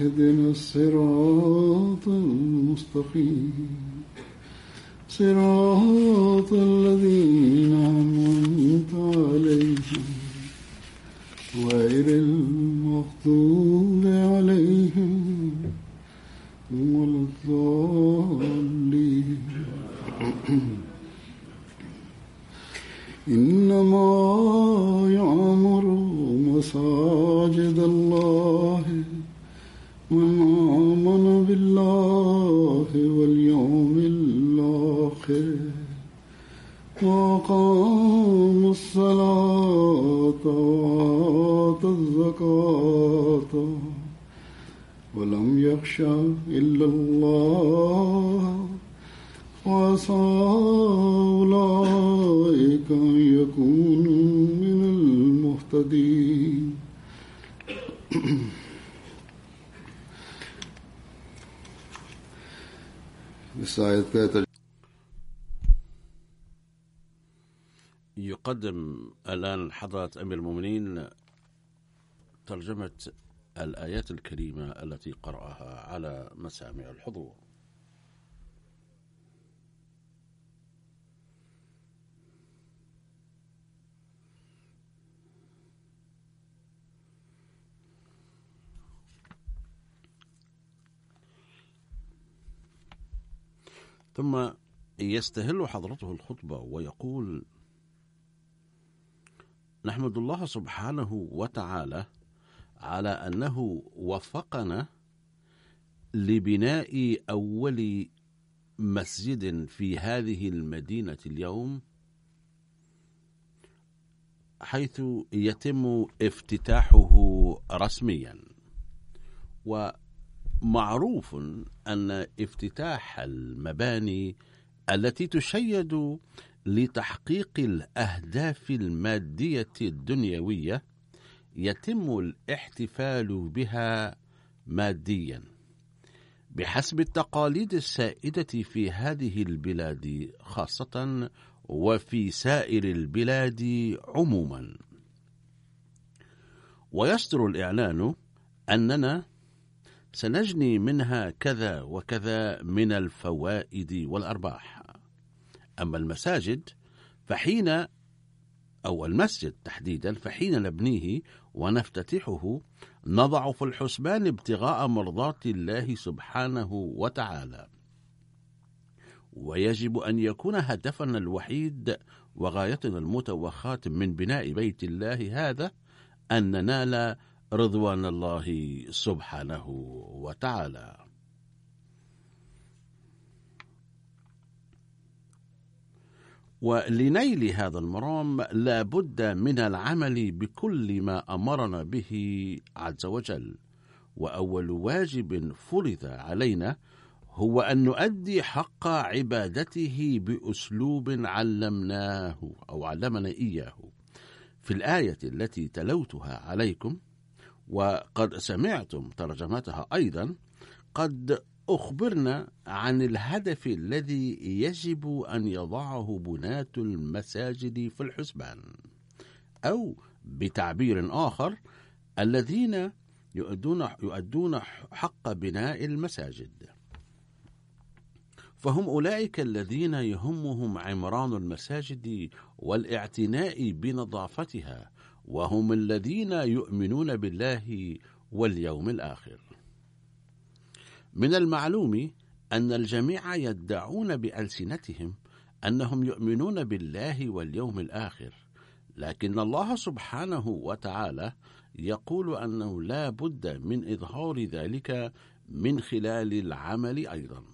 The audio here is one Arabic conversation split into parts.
اهدنا الصراط المستقيم. صراط الذين حضرة أمير المؤمنين ترجمة الآيات الكريمة التي قرأها على مسامع الحضور. ثم يستهل حضرته الخطبة ويقول نحمد الله سبحانه وتعالى على أنه وفقنا لبناء أول مسجد في هذه المدينة اليوم حيث يتم افتتاحه رسميا. ومعروف أن افتتاح المباني التي تشيد لتحقيق الأهداف المادية الدنيوية يتم الاحتفال بها ماديا. بحسب التقاليد السائدة في هذه البلاد خاصة وفي سائر البلاد عموما. ويصدر الإعلان أننا سنجني منها كذا وكذا من الفوائد والأرباح. أما المساجد فحين أو المسجد تحديدا فحين نبنيه ونفتتحه نضع في الحسبان ابتغاء مرضات الله سبحانه وتعالى. ويجب أن يكون هدفنا الوحيد وغايتنا المتوخاة من بناء بيت الله هذا أن ننال رضوان الله سبحانه وتعالى. ولنيل هذا المرام لا بد من العمل بكل ما أمرنا به عز وجل. وأول واجب فرض علينا هو أن نؤدي حق عبادته بأسلوب علمناه أو علمنا إياه. في الآية التي تلوتها عليكم وقد سمعتم ترجمتها أيضا قد أخبرنا عن الهدف الذي يجب أن يضعه بناة المساجد في الحسبان أو بتعبير آخر الذين يؤدون يؤدون حق بناء المساجد. فهم أولئك الذين يهمهم عمران المساجد والإعتناء بنظافتها وهم الذين يؤمنون بالله واليوم الآخر. من المعلوم أن الجميع يدعون بألسنتهم أنهم يؤمنون بالله واليوم الآخر لكن الله سبحانه وتعالى يقول أنه لا بد من إظهار ذلك من خلال العمل أيضا.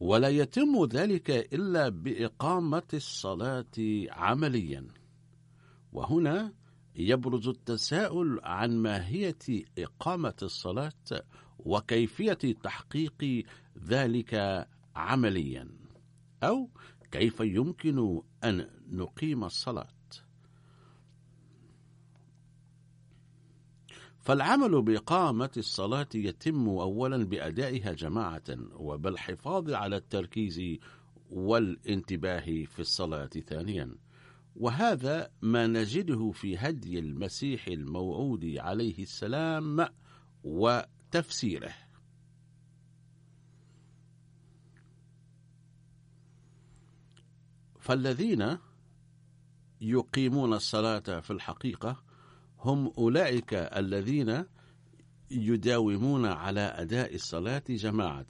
ولا يتم ذلك إلا بإقامة الصلاة عمليا. وهنا يبرز التساؤل عن ماهية إقامة الصلاة وكيفية تحقيق ذلك عمليا أو كيف يمكن أن نقيم الصلاة. فالعمل بإقامة الصلاة يتم أولا بأدائها جماعة وبالحفاظ على التركيز والانتباه في الصلاة ثانيا. وهذا ما نجده في هدي المسيح الموعود عليه السلام وتفسيره. فالذين يقيمون الصلاة في الحقيقة هم أولئك الذين يداومون على أداء الصلاة جماعة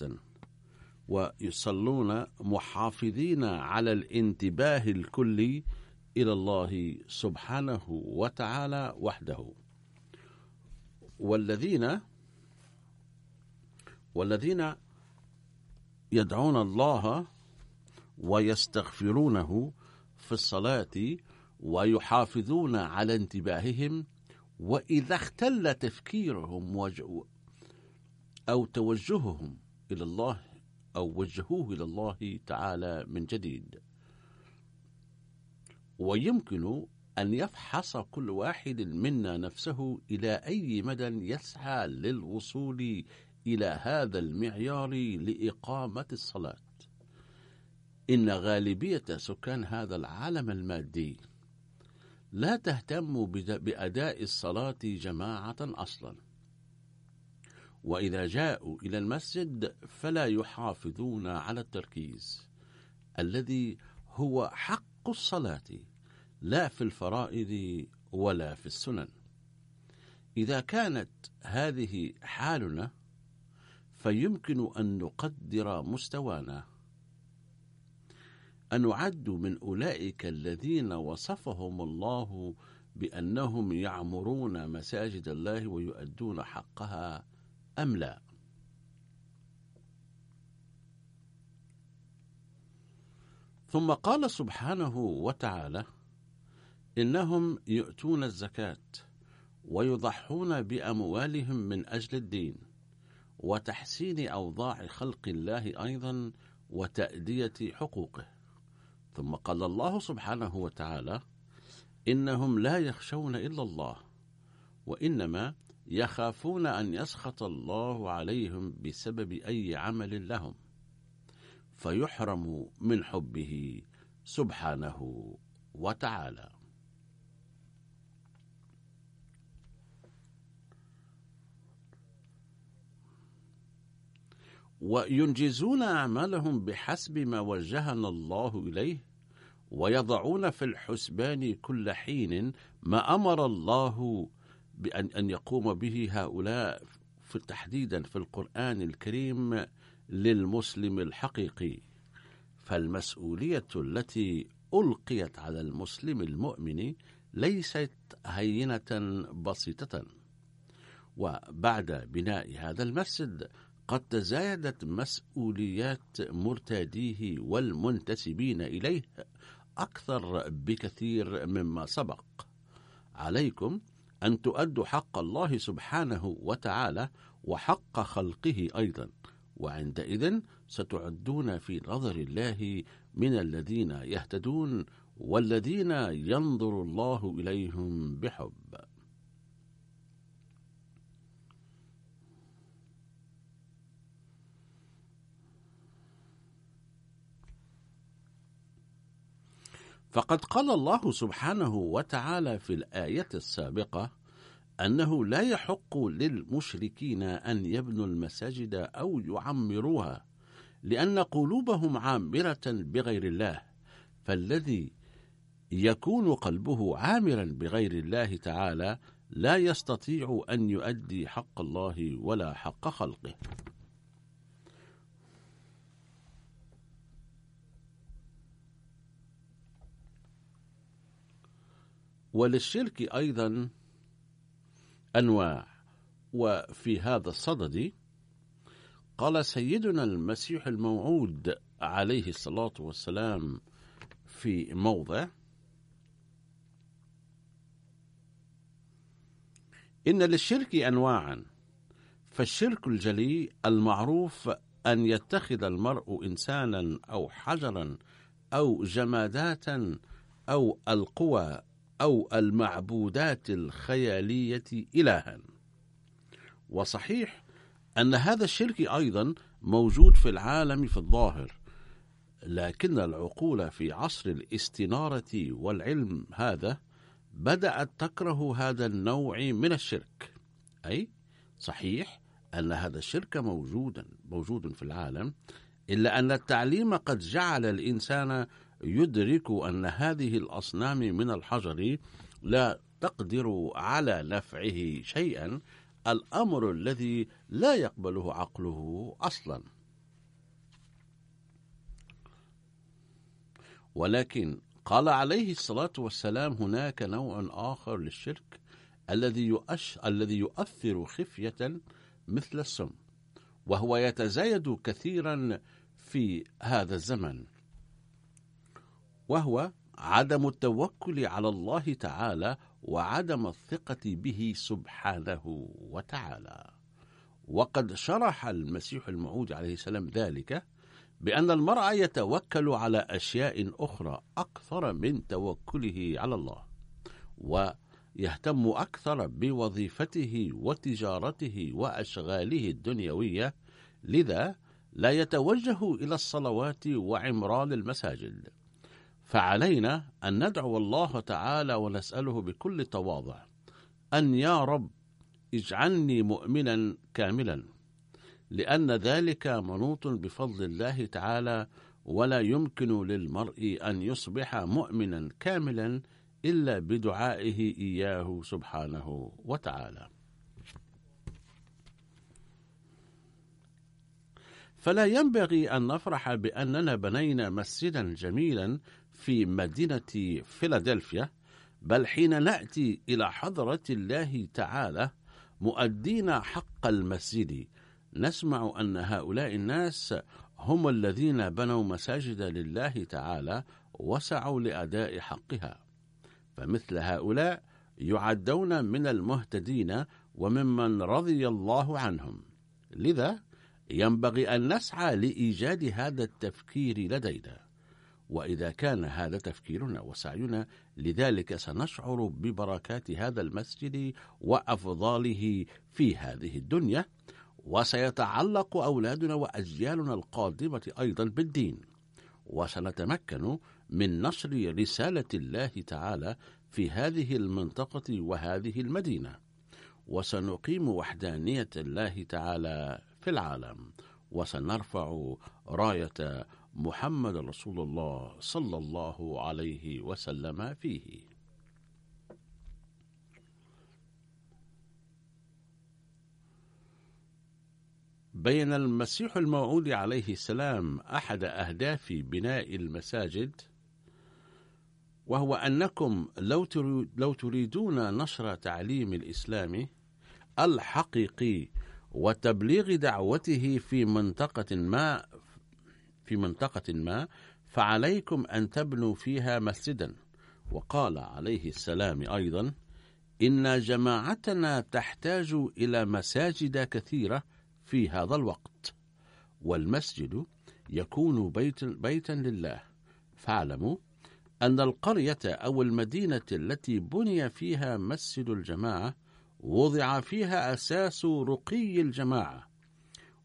ويصلون محافظين على الانتباه الكلي إلى الله سبحانه وتعالى وحده. والذين والذين يدعون الله ويستغفرونه في الصلاة ويحافظون على انتباههم وإذا اختل تفكيرهم أو توجههم إلى الله أو وجهوه إلى الله تعالى من جديد. ويمكن أن يفحص كل واحد منا نفسه إلى أي مدى يسعى للوصول إلى هذا المعيار لإقامة الصلاة. إن غالبية سكان هذا العالم المادي لا تهتم بأداء الصلاة جماعة أصلا. وإذا جاءوا إلى المسجد فلا يحافظون على التركيز الذي هو حق الصلاة لا في الفرائض ولا في السنن. إذا كانت هذه حالنا فيمكن أن نقدر مستوانا. أن نعد من أولئك الذين وصفهم الله بأنهم يعمرون مساجد الله ويؤدون حقها أم لا؟ ثم قال سبحانه وتعالى إنهم يؤتون الزكاة ويضحون بأموالهم من أجل الدين وتحسين أوضاع خلق الله أيضا وتأدية حقوقه. ثم قال الله سبحانه وتعالى إنهم لا يخشون إلا الله وإنما يخافون أن يسخط الله عليهم بسبب أي عمل لهم. فيحرم من حبه سبحانه وتعالى. وينجزون أعمالهم بحسب ما وجهنا الله إليه ويضعون في الحسبان كل حين ما أمر الله بأن أن يقوم به هؤلاء في تحديدا في القرآن الكريم للمسلم الحقيقي فالمسؤولية التي ألقيت على المسلم المؤمن ليست هينة بسيطة. وبعد بناء هذا المسجد قد تزايدت مسؤوليات مرتاديه والمنتسبين إليه أكثر بكثير مما سبق. عليكم أن تؤدوا حق الله سبحانه وتعالى وحق خلقه أيضا. وعندئذ ستعدون في نظر الله من الذين يهتدون والذين ينظر الله إليهم بحب. فقد قال الله سبحانه وتعالى في الآية السابقة أنه لا يحق للمشركين أن يبنوا المساجد أو يعمروها لأن قلوبهم عامرة بغير الله. فالذي يكون قلبه عامرا بغير الله تعالى لا يستطيع أن يؤدي حق الله ولا حق خلقه. وللشرك أيضا أنواع. وفي هذا الصدد قال سيدنا المسيح الموعود عليه الصلاة والسلام في موضع إن للشرك أنواعا فالشرك الجلي المعروف أن يتخذ المرء إنسانا أو حجرا أو جمادات أو القوى أو المعبودات الخيالية إلها. وصحيح أن هذا الشرك أيضا موجود في العالم في الظاهر لكن العقول في عصر الاستنارة والعلم هذا بدأت تكره هذا النوع من الشرك. أي صحيح أن هذا الشرك موجودا موجود في العالم إلا أن التعليم قد جعل الإنسان يدرك أن هذه الأصنام من الحجر لا تقدر على نفعه شيئا الأمر الذي لا يقبله عقله أصلا. ولكن قال عليه الصلاة والسلام هناك نوع آخر للشرك الذي الذي يؤثر خفية مثل السم وهو يتزايد كثيرا في هذا الزمن. وهو عدم التوكل على الله تعالى وعدم الثقة به سبحانه وتعالى. وقد شرح المسيح الموعود عليه السلام ذلك بأن المرء يتوكل على أشياء أخرى أكثر من توكله على الله ويهتم أكثر بوظيفته وتجارته وأشغاله الدنيوية لذا لا يتوجه إلى الصلوات وعمران المساجد. فعلينا أن ندعو الله تعالى ونسأله بكل تواضع. أن يا رب اجعلني مؤمنا كاملا لأن ذلك منوط بفضل الله تعالى ولا يمكن للمرء أن يصبح مؤمنا كاملا إلا بدعائه إياه سبحانه وتعالى. فلا ينبغي أن نفرح بأننا بنينا مسجدا جميلا في مدينة فيلادلفيا بل حين نأتي إلى حضرة الله تعالى مؤدين حق المسجد نسمع أن هؤلاء الناس هم الذين بنوا مساجد لله تعالى وسعوا لأداء حقها. فمثل هؤلاء يعدون من المهتدين وممن رضي الله عنهم. لذا ينبغي أن نسعى لإيجاد هذا التفكير لدينا. وإذا كان هذا تفكيرنا وسعينا لذلك سنشعر ببركات هذا المسجد وأفضاله في هذه الدنيا وسيتعلق أولادنا وأجيالنا القادمة أيضا بالدين. وسنتمكن من نشر رسالة الله تعالى في هذه المنطقة وهذه المدينة. وسنقيم وحدانية الله تعالى في العالم. وسنرفع راية محمد رسول الله صلى الله عليه وسلم فيه. بين المسيح الموعود عليه السلام أحد أهداف بناء المساجد وهو أنكم لو تريدون نشر تعليم الإسلام الحقيقي وتبليغ دعوته في منطقة ما في منطقة ما فعليكم أن تبنوا فيها مسجدا. وقال عليه السلام أيضا إن جماعتنا تحتاج إلى مساجد كثيرة في هذا الوقت والمسجد يكون بيت بيتا لله. فاعلموا أن القرية أو المدينة التي بني فيها مسجد الجماعة وضع فيها أساس رقي الجماعة.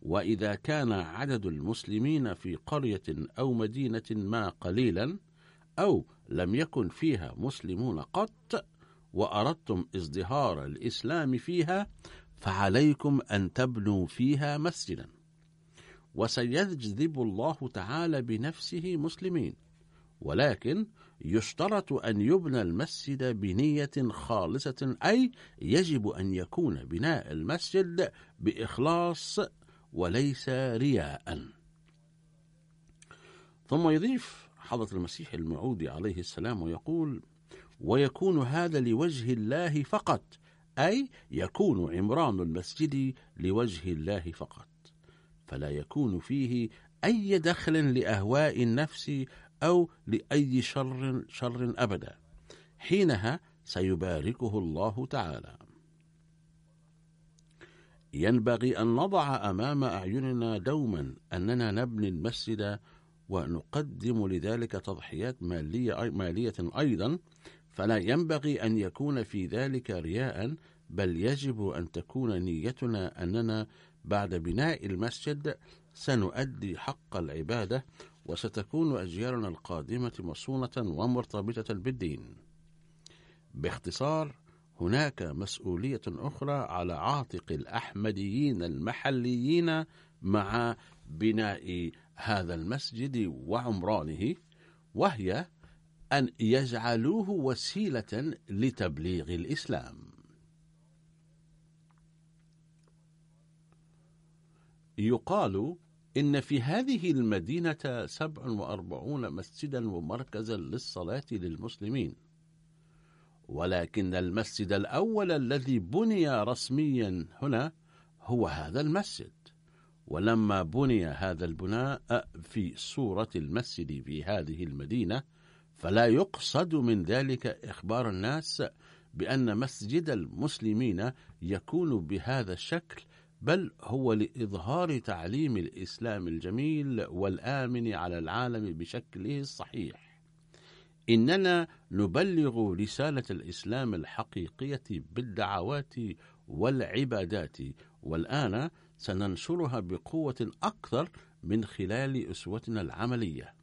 وإذا كان عدد المسلمين في قرية أو مدينة ما قليلا أو لم يكن فيها مسلمون قط وأردتم ازدهار الإسلام فيها فعليكم أن تبنوا فيها مسجدا. وسيجذب الله تعالى بنفسه مسلمين. ولكن يشترط أن يبنى المسجد بنية خالصة أي يجب أن يكون بناء المسجد بإخلاص وليس رياء. ثم يضيف حضرة المسيح الموعود عليه السلام ويقول ويكون هذا لوجه الله فقط أي يكون عمران المسجد لوجه الله فقط فلا يكون فيه أي دخل لأهواء النفس أو لأي شر شر أبدا. حينها سيباركه الله تعالى. ينبغي أن نضع أمام أعيننا دوما أننا نبني المسجد ونقدم لذلك تضحيات مالية, مالية أيضا. فلا ينبغي أن يكون في ذلك رياء بل يجب أن تكون نيتنا أننا بعد بناء المسجد سنؤدي حق العبادة وستكون أجيالنا القادمة مصونة ومرتبطة بالدين. باختصار هناك مسؤولية أخرى على عاتق الأحمديين المحليين مع بناء هذا المسجد وعمرانه وهي أن يجعلوه وسيلة لتبليغ الإسلام. يقال إن في هذه المدينة سبع وأربعون مسجدا ومركزا للصلاة للمسلمين. ولكن المسجد الأول الذي بني رسميا هنا هو هذا المسجد. ولما بني هذا البناء في صورة المسجد في هذه المدينة فلا يقصد من ذلك إخبار الناس بأن مسجد المسلمين يكون بهذا الشكل بل هو لإظهار تعليم الإسلام الجميل والآمن على العالم بشكله الصحيح. إننا نبلغ رسالة الإسلام الحقيقية بالدعوات والعبادات والآن سننشرها بقوة أكثر من خلال أسوتنا العملية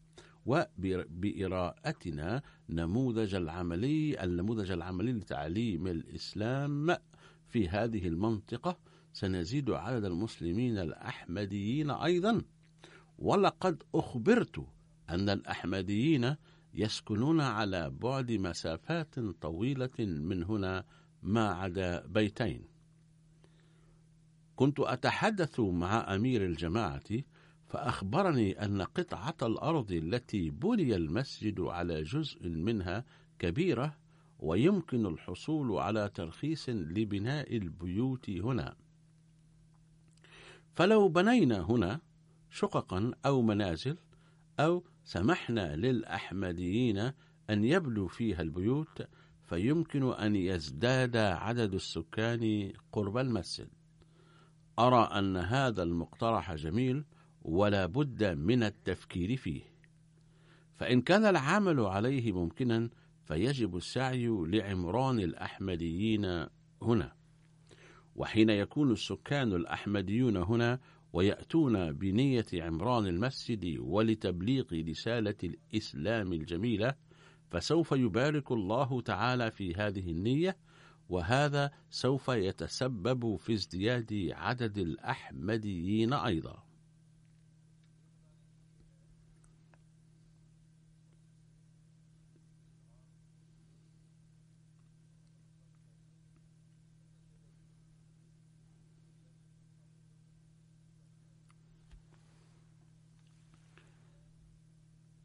وبإراءتنا نموذج العملي النموذج العملي لتعليم الإسلام في هذه المنطقة سنزيد عدد المسلمين الأحمديين أيضا. ولقد أخبرت أن الأحمديين يسكنون على بعد مسافات طويلة من هنا ما عدا بيتين. كنت أتحدث مع أمير الجماعة فأخبرني أن قطعة الأرض التي بني المسجد على جزء منها كبيرة ويمكن الحصول على ترخيص لبناء البيوت هنا. فلو بنينا هنا شققا أو منازل أو سمحنا للأحمديين أن يبلوا فيها البيوت فيمكن أن يزداد عدد السكان قرب المسجد. أرى أن هذا المقترح جميل ولا بد من التفكير فيه. فإن كان العمل عليه ممكنا فيجب السعي لعمران الأحمديين هنا. وحين يكون السكان الأحمديون هنا ويأتون بنية عمران المسجد ولتبليغ رسالة الإسلام الجميلة فسوف يبارك الله تعالى في هذه النية وهذا سوف يتسبب في ازدياد عدد الأحمديين أيضا.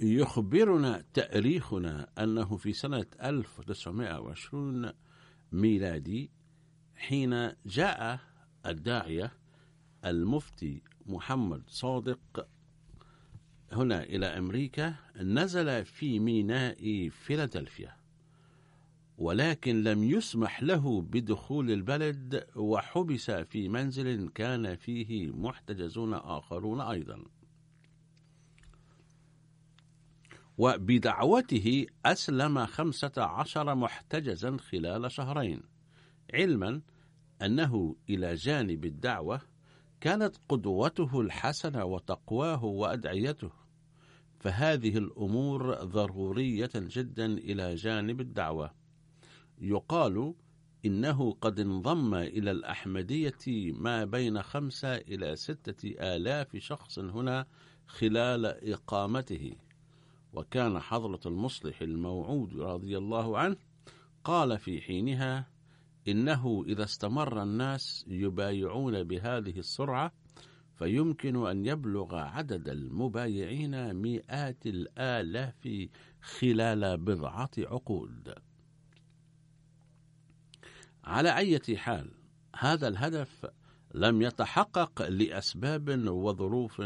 يخبرنا تاريخنا أنه في سنة 1920 ميلادي حين جاء الداعية المفتي محمد صادق هنا إلى أمريكا نزل في ميناء فيلادلفيا ولكن لم يسمح له بدخول البلد وحبس في منزل كان فيه محتجزون آخرون أيضا. وبدعوته أسلم خمسة عشر محتجزا خلال شهرين علما أنه إلى جانب الدعوة كانت قدوته الحسنة وتقواه وأدعيته فهذه الأمور ضرورية جدا إلى جانب الدعوة. يقال إنه قد انضم إلى الأحمدية ما بين خمسة إلى ستة آلاف شخص هنا خلال إقامته. وكان حضرة المصلح الموعود رضي الله عنه قال في حينها إنه إذا استمر الناس يبايعون بهذه السرعة فيمكن أن يبلغ عدد المبايعين مئات الآلاف خلال بضعة عقود. على أي حال هذا الهدف لم يتحقق لأسباب وظروف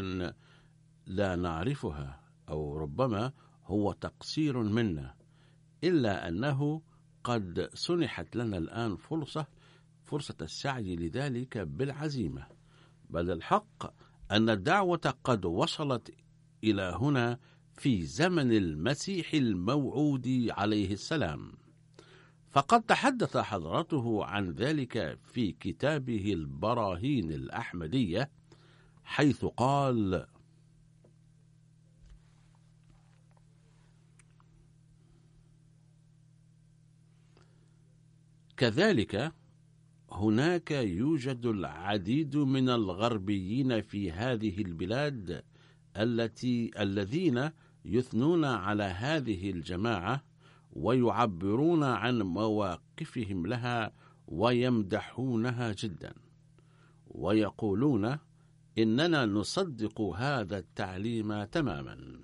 لا نعرفها. أو ربما هو تقصير منا إلا أنه قد سنحت لنا الآن فرصة فرصة السعي لذلك بالعزيمة. بل الحق أن الدعوة قد وصلت إلى هنا في زمن المسيح الموعود عليه السلام. فقد تحدث حضرته عن ذلك في كتابه البراهين الأحمدية حيث قال كذلك هناك يوجد العديد من الغربيين في هذه البلاد التي الذين يثنون على هذه الجماعة ويعبرون عن مواقفهم لها ويمدحونها جدا ويقولون إننا نصدق هذا التعليم تماما.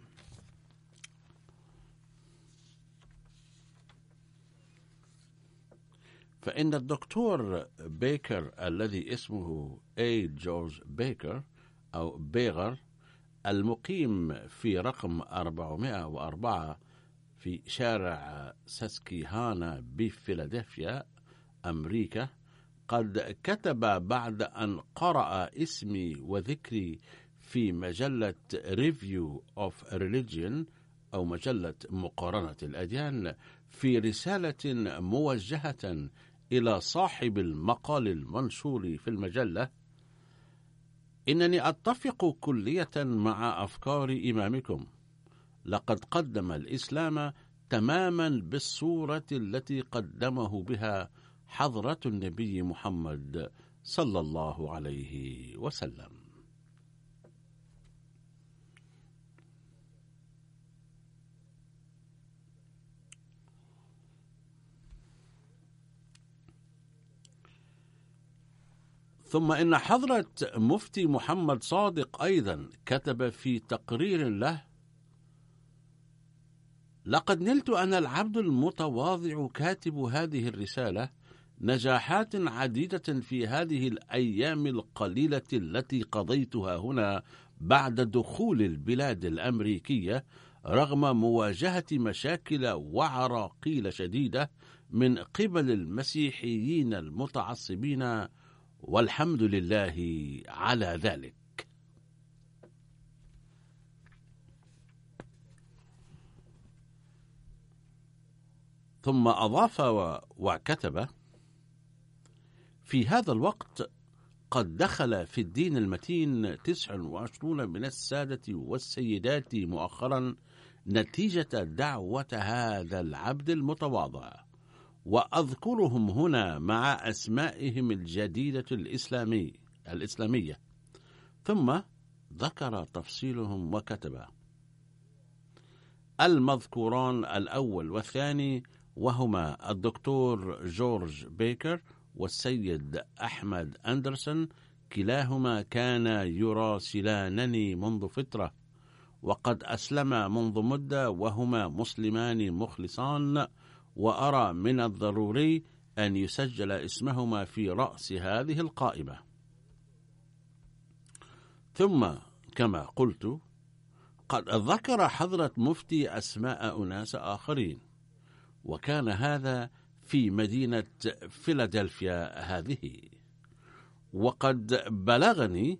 فإن الدكتور بيكر الذي اسمه اي جورج بيكر أو بيغر المقيم في رقم 404 في شارع ساسكيهانا بفيلادلفيا أمريكا قد كتب بعد أن قرأ اسمي وذكري في مجلة Review of Religions أو مجلة مقارنة الأديان في رسالة موجهة إلى صاحب المقال المنشور في المجلة إنني أتفق كلية مع أفكار إمامكم. لقد قدم الإسلام تماما بالصورة التي قدمه بها حضرة النبي محمد صلى الله عليه وسلم. ثم إن حضرة مفتي محمد صادق أيضا كتب في تقرير له لقد نلت أنا العبد المتواضع كاتب هذه الرسالة نجاحات عديدة في هذه الأيام القليلة التي قضيتها هنا بعد دخول البلاد الأمريكية رغم مواجهة مشاكل وعراقيل شديدة من قبل المسيحيين المتعصبين والحمد لله على ذلك. ثم أضاف وكتب في هذا الوقت قد دخل في الدين المتين تسع وعشرون من السادة والسيدات مؤخرا نتيجة دعوة هذا العبد المتواضع. وأذكرهم هنا مع أسمائهم الجديدة الإسلامي الإسلامية. ثم ذكر تفصيلهم وكتب المذكوران الأول والثاني وهما الدكتور جورج بيكر والسيد أحمد أندرسون كلاهما كانا يراسلانني منذ فترة وقد أسلما منذ مدة وهما مسلمان مخلصان وأرى من الضروري أن يسجل اسمهما في رأس هذه القائمة. ثم كما قلت قد ذكر حضرة مفتي أسماء أناس آخرين وكان هذا في مدينة فيلادلفيا هذه. وقد بلغني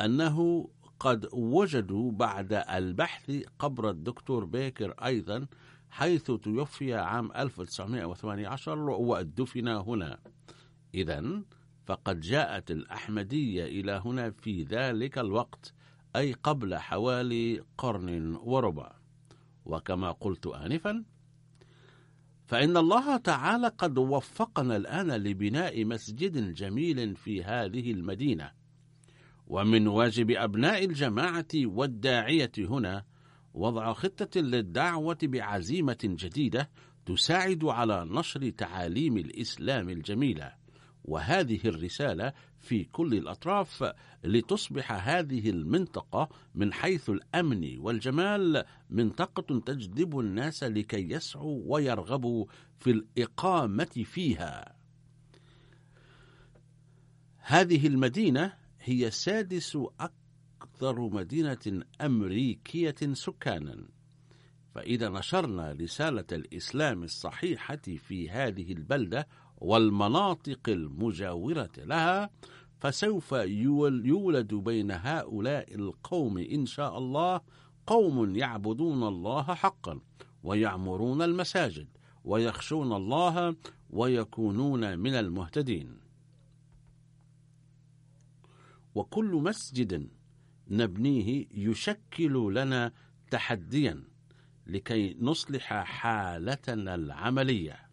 أنه قد وجدوا بعد البحث قبر الدكتور بيكر أيضا حيث توفي عام 1918 ودفن هنا. إذا فقد جاءت الأحمدية إلى هنا في ذلك الوقت أي قبل حوالي قرن وربع. وكما قلت آنفا فإن الله تعالى قد وفقنا الآن لبناء مسجد جميل في هذه المدينة. ومن واجب أبناء الجماعة والداعية هنا وضع خطة للدعوة بعزيمة جديدة تساعد على نشر تعاليم الإسلام الجميلة. وهذه الرسالة في كل الأطراف لتصبح هذه المنطقة من حيث الأمن والجمال منطقة تجذب الناس لكي يسعوا ويرغبوا في الإقامة فيها. هذه المدينة هي سادس أكثر مدينة أمريكية سكانا. فإذا نشرنا رسالة الإسلام الصحيحة في هذه البلدة والمناطق المجاورة لها فسوف يولد بين هؤلاء القوم إن شاء الله قوم يعبدون الله حقا ويعمرون المساجد ويخشون الله ويكونون من المهتدين. وكل مسجد نبنيه يشكل لنا تحديا لكي نصلح حالتنا العملية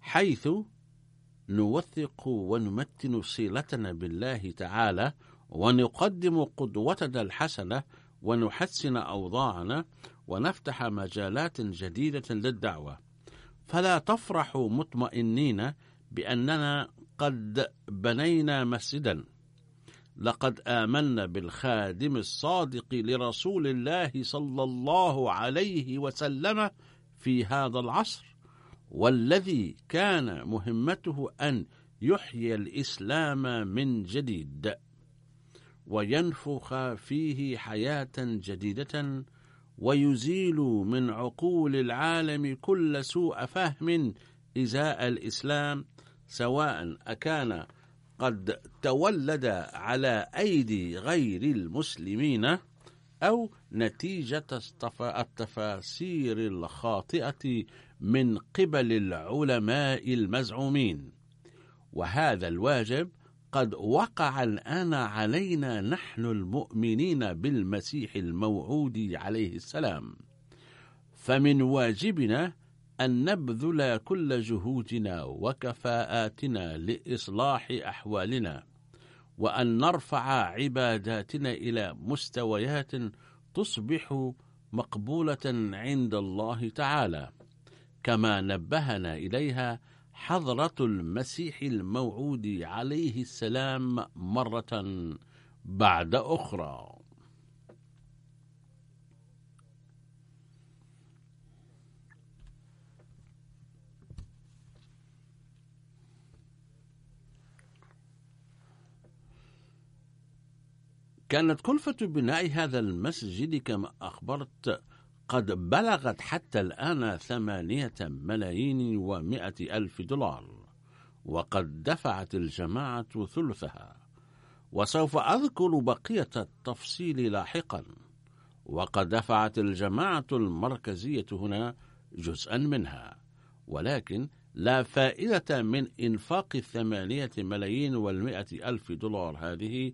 حيث نوثق ونمتن صلتنا بالله تعالى ونقدم قدوتنا الحسنة ونحسن أوضاعنا ونفتح مجالات جديدة للدعوة. فلا تفرحوا مطمئنين بأننا قد بنينا مسجدا. لقد آمنا بالخادم الصادق لرسول الله صلى الله عليه وسلم في هذا العصر والذي كان مهمته أن يحيي الإسلام من جديد وينفخ فيه حياة جديدة ويزيل من عقول العالم كل سوء فهم إزاء الإسلام سواء أكان قد تولد على أيدي غير المسلمين أو نتيجة التفاسير الخاطئة من قبل العلماء المزعومين. وهذا الواجب قد وقع الآن علينا نحن المؤمنين بالمسيح الموعود عليه السلام. فمن واجبنا أن نبذل كل جهودنا وكفاءاتنا لإصلاح أحوالنا وأن نرفع عباداتنا إلى مستويات تصبح مقبولة عند الله تعالى كما نبهنا إليها حضرة المسيح الموعود عليه السلام مرة بعد أخرى. كانت كلفة بناء هذا المسجد كما أخبرت قد بلغت حتى الآن ثمانية ملايين ومائة ألف دولار وقد دفعت الجماعة ثلثها. وسوف أذكر بقية التفصيل لاحقا. وقد دفعت الجماعة المركزية هنا جزءا منها. ولكن لا فائدة من إنفاق الثمانية ملايين والمائة ألف دولار هذه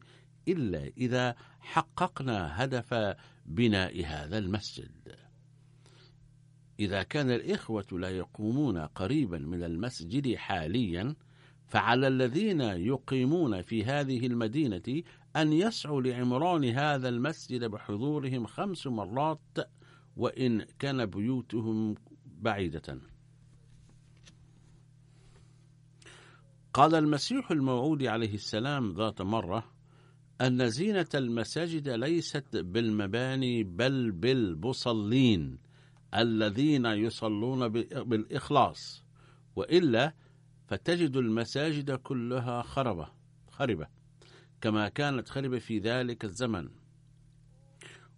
إلا إذا حققنا هدف بناء هذا المسجد. إذا كان الإخوة لا يقومون قريبا من المسجد حاليا فعلى الذين يقيمون في هذه المدينة أن يسعوا لعمران هذا المسجد بحضورهم خمس مرات وإن كان بيوتهم بعيدة. قال المسيح الموعود عليه السلام ذات مرة أن زينة المساجد ليست بالمباني بل بالمصلين الذين يصلون بالإخلاص وإلا فتجد المساجد كلها خربة خربة كما كانت خربة في ذلك الزمن.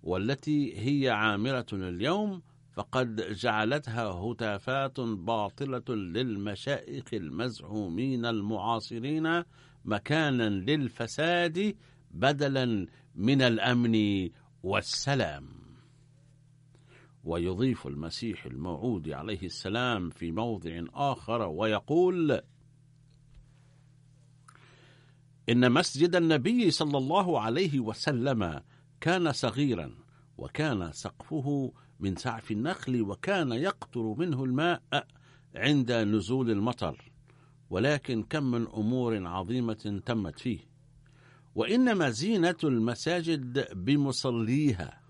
والتي هي عامرة اليوم فقد جعلتها هتافات باطلة للمشائخ المزعومين المعاصرين مكانا للفساد بدلا من الأمن والسلام. ويضيف المسيح الموعود عليه السلام في موضع آخر ويقول إن مسجد النبي صلى الله عليه وسلم كان صغيرا وكان سقفه من سعف النخل وكان يقطر منه الماء عند نزول المطر ولكن كم من أمور عظيمة تمت فيه. وإنما زينة المساجد بمصليها.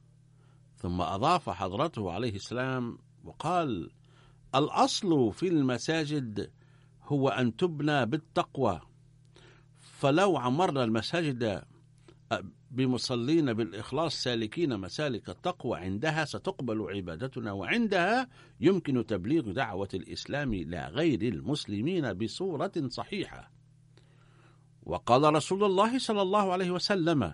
ثم أضاف حضرته عليه السلام وقال الأصل في المساجد هو أن تبنى بالتقوى. فلو عمرنا المساجد بمصلين بالإخلاص سالكين مسالك التقوى عندها ستقبل عبادتنا وعندها يمكن تبليغ دعوة الإسلام إلى غير المسلمين بصورة صحيحة. وقال رسول الله صلى الله عليه وسلم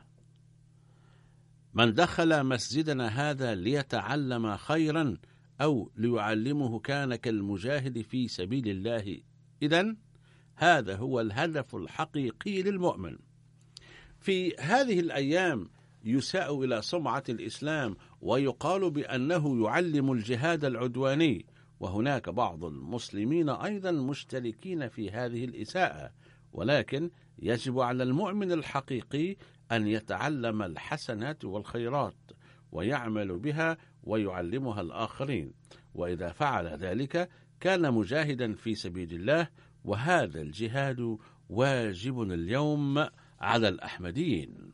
من دخل مسجدنا هذا ليتعلم خيرا أو ليعلمه كان كالمجاهد في سبيل الله. إذا هذا هو الهدف الحقيقي للمؤمن. في هذه الأيام يساء إلى سمعة الإسلام ويقال بأنه يعلم الجهاد العدواني وهناك بعض المسلمين أيضا مشتركين في هذه الإساءة ولكن يجب على المؤمن الحقيقي أن يتعلم الحسنات والخيرات ويعمل بها ويعلمها الآخرين. وإذا فعل ذلك كان مجاهدا في سبيل الله وهذا الجهاد واجب اليوم على الأحمديين.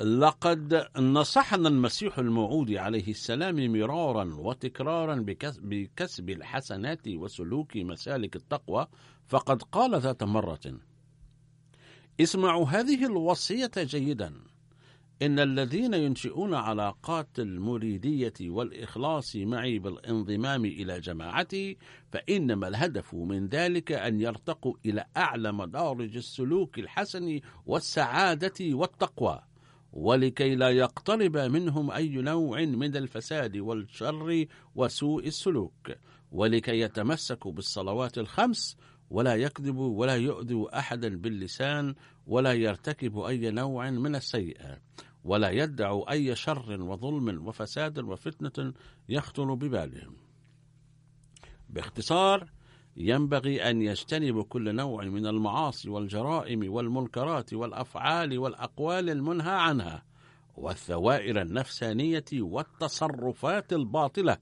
لقد نصحنا المسيح الموعود عليه السلام مرارا وتكرارا بكسب الحسنات وسلوك مسالك التقوى فقد قال ذات مرة اسمعوا هذه الوصية جيدا. إن الذين ينشئون علاقات المريدية والإخلاص معي بالانضمام إلى جماعتي فإنما الهدف من ذلك أن يرتقوا إلى أعلى مدارج السلوك الحسن والسعادة والتقوى. ولكي لا يقترب منهم أي نوع من الفساد والشر وسوء السلوك. ولكي يتمسكوا بالصلوات الخمس ولا يكذبوا ولا يؤذوا أحدا باللسان ولا يرتكبوا أي نوع من السيئة ولا يدعوا أي شر وظلم وفساد وفتنة يخطر ببالهم. باختصار ينبغي أن يجتنبوا كل نوع من المعاصي والجرائم والمنكرات والأفعال والأقوال المنهى عنها والثوائر النفسانية والتصرفات الباطلة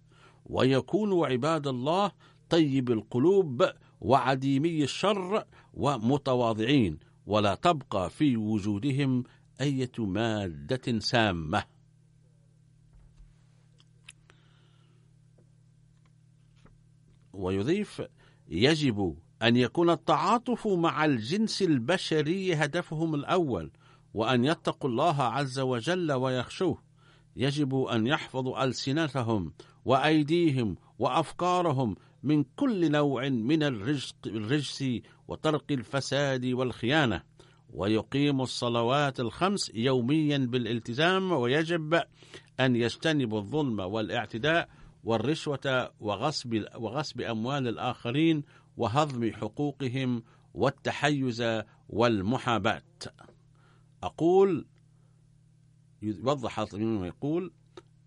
ويكونوا عباد الله طيب القلوب وعديمي الشر ومتواضعين ولا تبقى في وجودهم أية مادة سامة. ويضيف يجب أن يكون التعاطف مع الجنس البشري هدفهم الأول وأن يتقوا الله عز وجل ويخشوه. يجب أن يحفظوا ألسنتهم وأيديهم وأفكارهم من كل نوع من الرجس وترك الفساد والخيانة. ويقيم الصلوات الخمس يوميا بالالتزام ويجب أن يجتنبوا الظلم والاعتداء والرشوة وغصب, وغصب أموال الآخرين وهضم حقوقهم والتحيز والمحاباة. أقول يوضح ويقول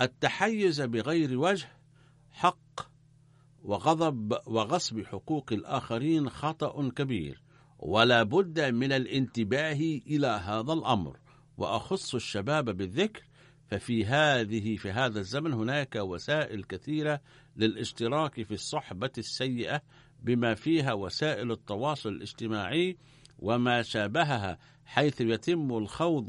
التحيز بغير وجه حق وغضب وغصب حقوق الآخرين خطأ كبير ولا بد من الانتباه إلى هذا الأمر. وأخص الشباب بالذكر ففي هذه في هذا الزمن هناك وسائل كثيرة للاشتراك في الصحبة السيئة بما فيها وسائل التواصل الاجتماعي وما شابهها حيث يتم الخوض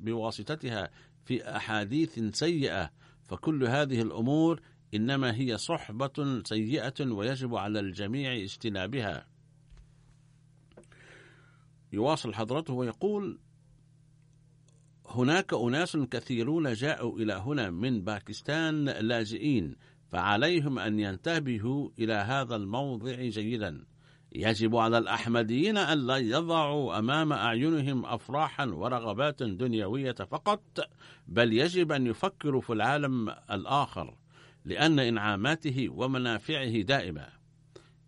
بواسطتها في أحاديث سيئة. فكل هذه الأمور إنما هي صحبة سيئة ويجب على الجميع اجتنابها. يواصل حضرته ويقول هناك أناس كثيرون جاءوا إلى هنا من باكستان لاجئين فعليهم أن ينتبهوا إلى هذا الموضع جيدا. يجب على الأحمديين أن لا يضعوا أمام أعينهم أفراحا ورغبات دنيوية فقط بل يجب أن يفكروا في العالم الآخر. لأن إنعاماته ومنافعه دائمة.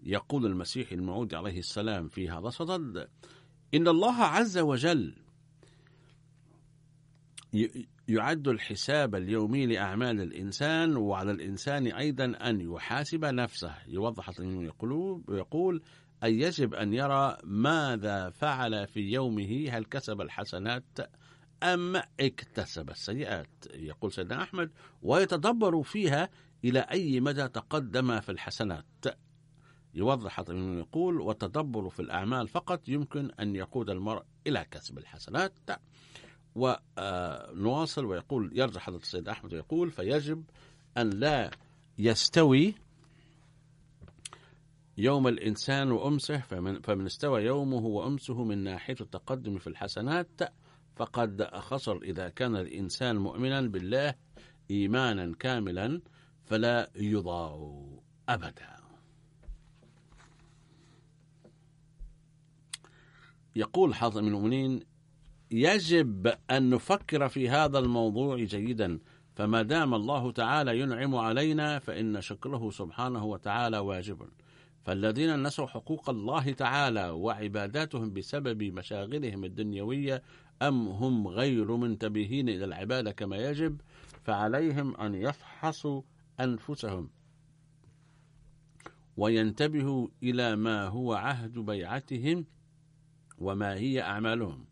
يقول المسيح الموعود عليه السلام في هذا الصدد إن الله عز وجل يعد الحساب اليومي لأعمال الإنسان وعلى الإنسان أيضا أن يحاسب نفسه. يوضح يقول, يقول أي يجب أن يرى ماذا فعل في يومه هل كسب الحسنات أم اكتسب السيئات. يقول سيدنا أحمد ويتدبر فيها إلى أي مدى تقدم في الحسنات؟ يوضح يقول والتدبر في الأعمال فقط يمكن أن يقود المرء إلى كسب الحسنات. ونواصل ويقول يرجع حضرة السيد أحمد ويقول فيجب أن لا يستوي يوم الإنسان وأمسه فمن, فمن استوى يومه وأمسه من ناحية التقدم في الحسنات فقد خسر إذا كان الإنسان مؤمنا بالله إيمانا كاملا فلا يضاع أبدا. يقول حاضر من المؤمنين يجب أن نفكر في هذا الموضوع جيدا فما دام الله تعالى ينعم علينا فإن شكره سبحانه وتعالى واجب. فالذين نسوا حقوق الله تعالى وعباداتهم بسبب مشاغلهم الدنيوية أم هم غير منتبهين إلى العبادة كما يجب؟ فعليهم أن يفحصوا أنفسهم وينتبهوا إلى ما هو عهد بيعتهم وما هي أعمالهم.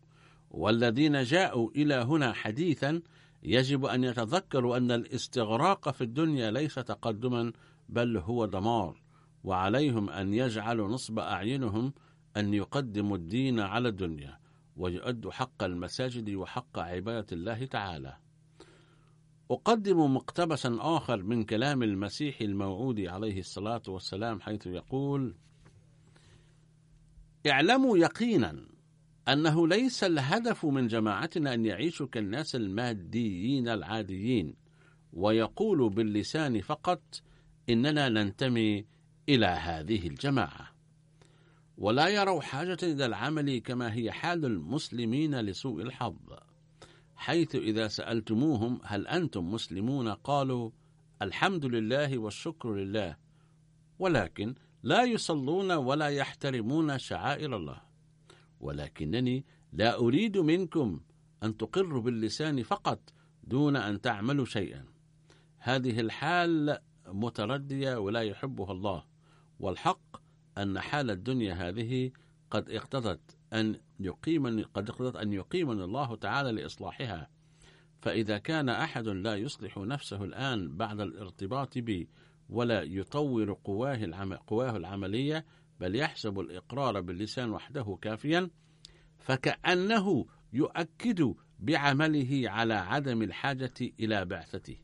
والذين جاءوا إلى هنا حديثا يجب أن يتذكروا أن الاستغراق في الدنيا ليس تقدما بل هو دمار وعليهم أن يجعلوا نصب أعينهم أن يقدموا الدين على الدنيا ويؤدوا حق المساجد وحق عبادة الله تعالى. أقدم مقتبسا آخر من كلام المسيح الموعود عليه الصلاة والسلام حيث يقول اعلموا يقينا أنه ليس الهدف من جماعتنا أن يعيشوا كالناس الماديين العاديين ويقول باللسان فقط إننا ننتمي إلى هذه الجماعة. ولا يروا حاجة إلى العمل كما هي حال المسلمين لسوء الحظ. حيث إذا سألتموهم هل أنتم مسلمون قالوا الحمد لله والشكر لله ولكن لا يصلون ولا يحترمون شعائر الله. ولكنني لا أريد منكم أن تقروا باللسان فقط دون أن تعملوا شيئا. هذه الحال متردية ولا يحبها الله والحق أن حال الدنيا هذه قد اقتضت. أن يقيمني قد اقتضت أن يقيمني الله تعالى لإصلاحها. فإذا كان أحد لا يصلح نفسه الآن بعد الارتباط بي ولا يطور قواه, العم... قواه العملية بل يحسب الإقرار باللسان وحده كافيا فكأنه يؤكد بعمله على عدم الحاجة إلى بعثته.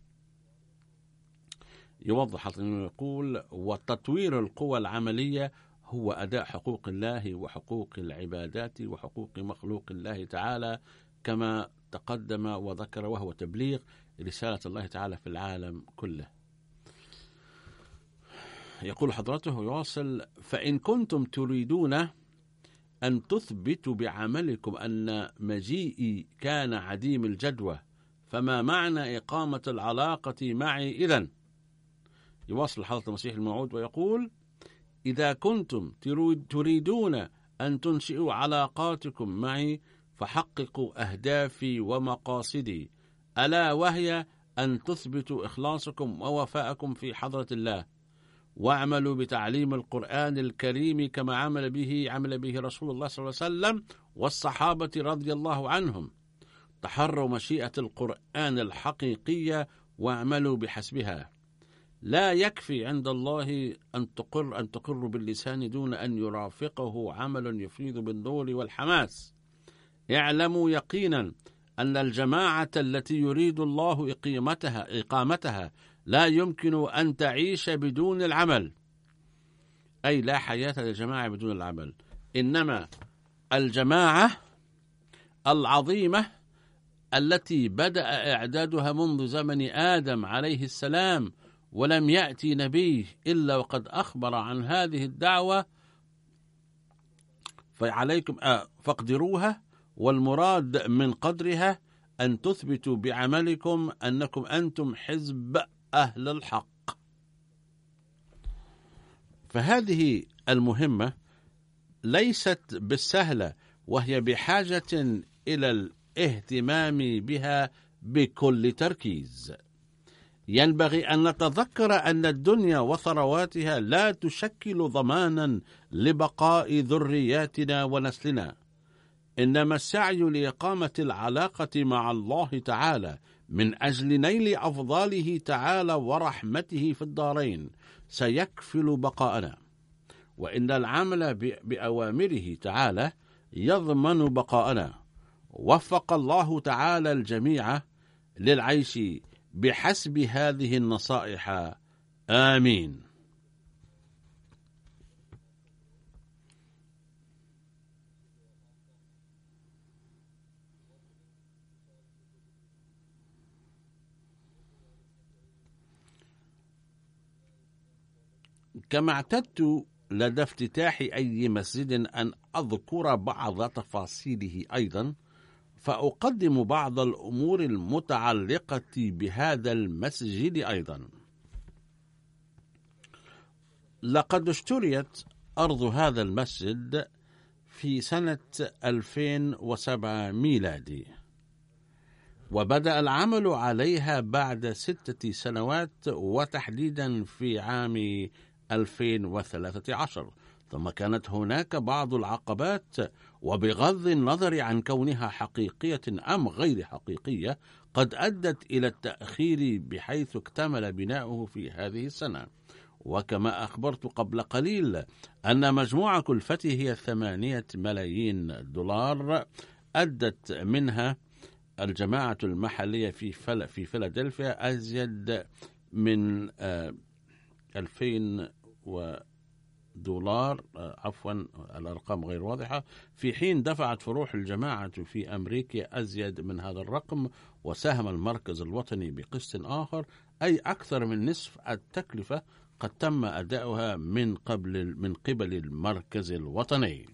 يوضح يقول وتطوير القوى العملية هو أداء حقوق الله وحقوق العبادات وحقوق مخلوق الله تعالى كما تقدم وذكر وهو تبليغ رسالة الله تعالى في العالم كله. يقول حضرته يواصل فإن كنتم تريدون أن تثبتوا بعملكم أن مجيئي كان عديم الجدوى فما معنى إقامة العلاقة معي إذن؟ يواصل حضرة المسيح الموعود ويقول إذا كنتم تريدون أن تنشئوا علاقاتكم معي فحققوا أهدافي ومقاصدي. ألا وهي أن تثبتوا إخلاصكم ووفاءكم في حضرة الله. واعملوا بتعليم القرآن الكريم كما عمل به عمل به رسول الله صلى الله عليه وسلم والصحابة رضي الله عنهم. تحروا مشيئة القرآن الحقيقية واعملوا بحسبها. لا يكفي عند الله أن تقر أن تقر باللسان دون أن يرافقه عمل يفيض بالنور والحماس. اعلموا يقينا أن الجماعة التي يريد الله إقامتها إقامتها لا يمكن أن تعيش بدون العمل. أي لا حياة للجماعة بدون العمل. إنما الجماعة العظيمة التي بدأ إعدادها منذ زمن آدم عليه السلام ولم يأتي نبي إلا وقد أخبر عن هذه الدعوة فعليكم آه فاقدروها والمراد من قدرها أن تثبتوا بعملكم أنكم أنتم حزب أهل الحق. فهذه المهمة ليست بالسهلة وهي بحاجة إلى الاهتمام بها بكل تركيز. ينبغي أن نتذكر أن الدنيا وثرواتها لا تشكل ضمانا لبقاء ذرياتنا ونسلنا. إنما السعي لإقامة العلاقة مع الله تعالى من أجل نيل أفضاله تعالى ورحمته في الدارين سيكفل بقاءنا. وإن العمل بأوامره تعالى يضمن بقاءنا. وفق الله تعالى الجميع للعيش بحسب هذه النصائح. آمين. كما اعتدت لدى افتتاح أي مسجد أن أذكر بعض تفاصيله أيضا. فأقدم بعض الأمور المتعلقة بهذا المسجد أيضا. لقد اشتريت أرض هذا المسجد في سنة 2007 ميلادي وبدأ العمل عليها بعد ستة سنوات وتحديدا في عام 2013 ثم كانت هناك بعض العقبات وبغض النظر عن كونها حقيقية أم غير حقيقية قد أدت إلى التأخير بحيث اكتمل بناؤه في هذه السنة. وكما أخبرت قبل قليل أن مجموع كلفته هي ثمانية ملايين دولار أدت منها الجماعة المحلية في فل في فيلادلفيا أزيد من 2000 و دولار عفوا الأرقام غير واضحة. في حين دفعت فروح الجماعة في أمريكا أزيد من هذا الرقم وساهم المركز الوطني بقسط آخر أي أكثر من نصف التكلفة قد تم أداؤها من قبل من قبل المركز الوطني.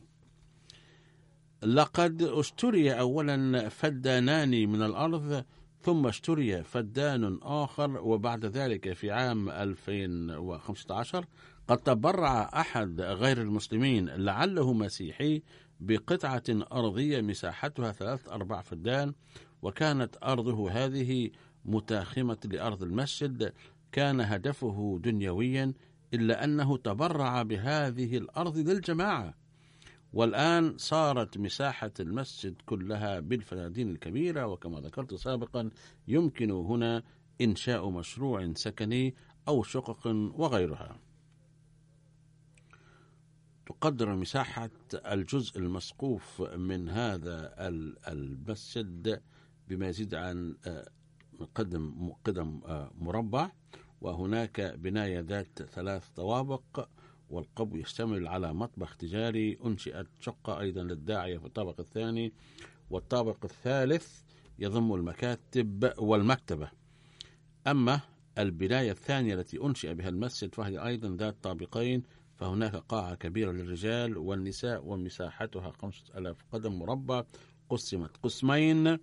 لقد اشتري أولا فدانان من الأرض ثم اشتري فدان آخر وبعد ذلك في عام 2015 قد تبرع أحد غير المسلمين لعله مسيحي بقطعة أرضية مساحتها ثلاث أرباع فدان وكانت أرضه هذه متاخمة لأرض المسجد كان هدفه دنيويا إلا أنه تبرع بهذه الأرض للجماعة. والآن صارت مساحة المسجد كلها بالفنادين الكبيرة وكما ذكرت سابقا يمكن هنا إنشاء مشروع سكني أو شقق وغيرها. تقدر مساحة الجزء المسقوف من هذا المسجد بما يزيد عن آه، قدم قدم آه، مربع. وهناك بناية ذات ثلاث طوابق والقبو يشتمل على مطبخ تجاري أنشئت شقة أيضا للداعية في الطابق الثاني. والطابق الثالث يضم المكاتب والمكتبة. أما البناية الثانية التي أنشئ بها المسجد فهي أيضا ذات طابقين فهناك قاعة كبيرة للرجال والنساء ومساحتها خمسة ألاف قدم مربع. قسمت قسمين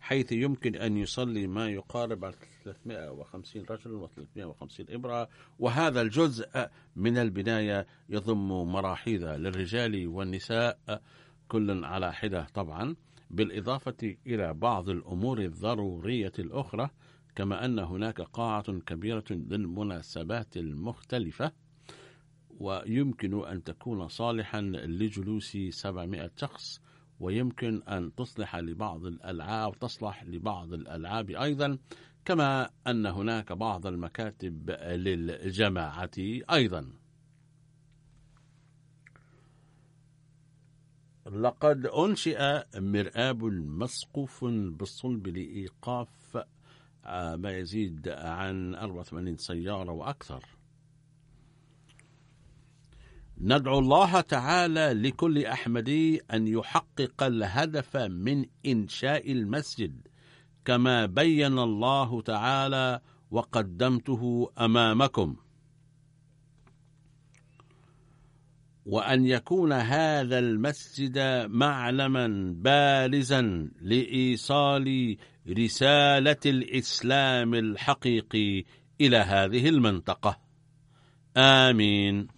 حيث يمكن أن يصلي ما يقارب 350 رجل و350 إبرة وهذا الجزء من البناية يضم مراحيض للرجال والنساء كل على حدة طبعا. بالإضافة إلى بعض الأمور الضرورية الأخرى كما أن هناك قاعة كبيرة للمناسبات المختلفة. ويمكن أن تكون صالحا لجلوس 700 شخص ويمكن أن تصلح لبعض الألعاب تصلح لبعض الألعاب أيضا كما أن هناك بعض المكاتب للجماعة أيضا. لقد أنشئ مرآب مسقوف بالصلب لإيقاف ما يزيد عن 84 سيارة وأكثر. ندعو الله تعالى لكل أحمدي أن يحقق الهدف من إنشاء المسجد. كما بين الله تعالى وقدمته أمامكم. وأن يكون هذا المسجد معلما بارزا لإيصال رسالة الإسلام الحقيقي إلى هذه المنطقة. آمين.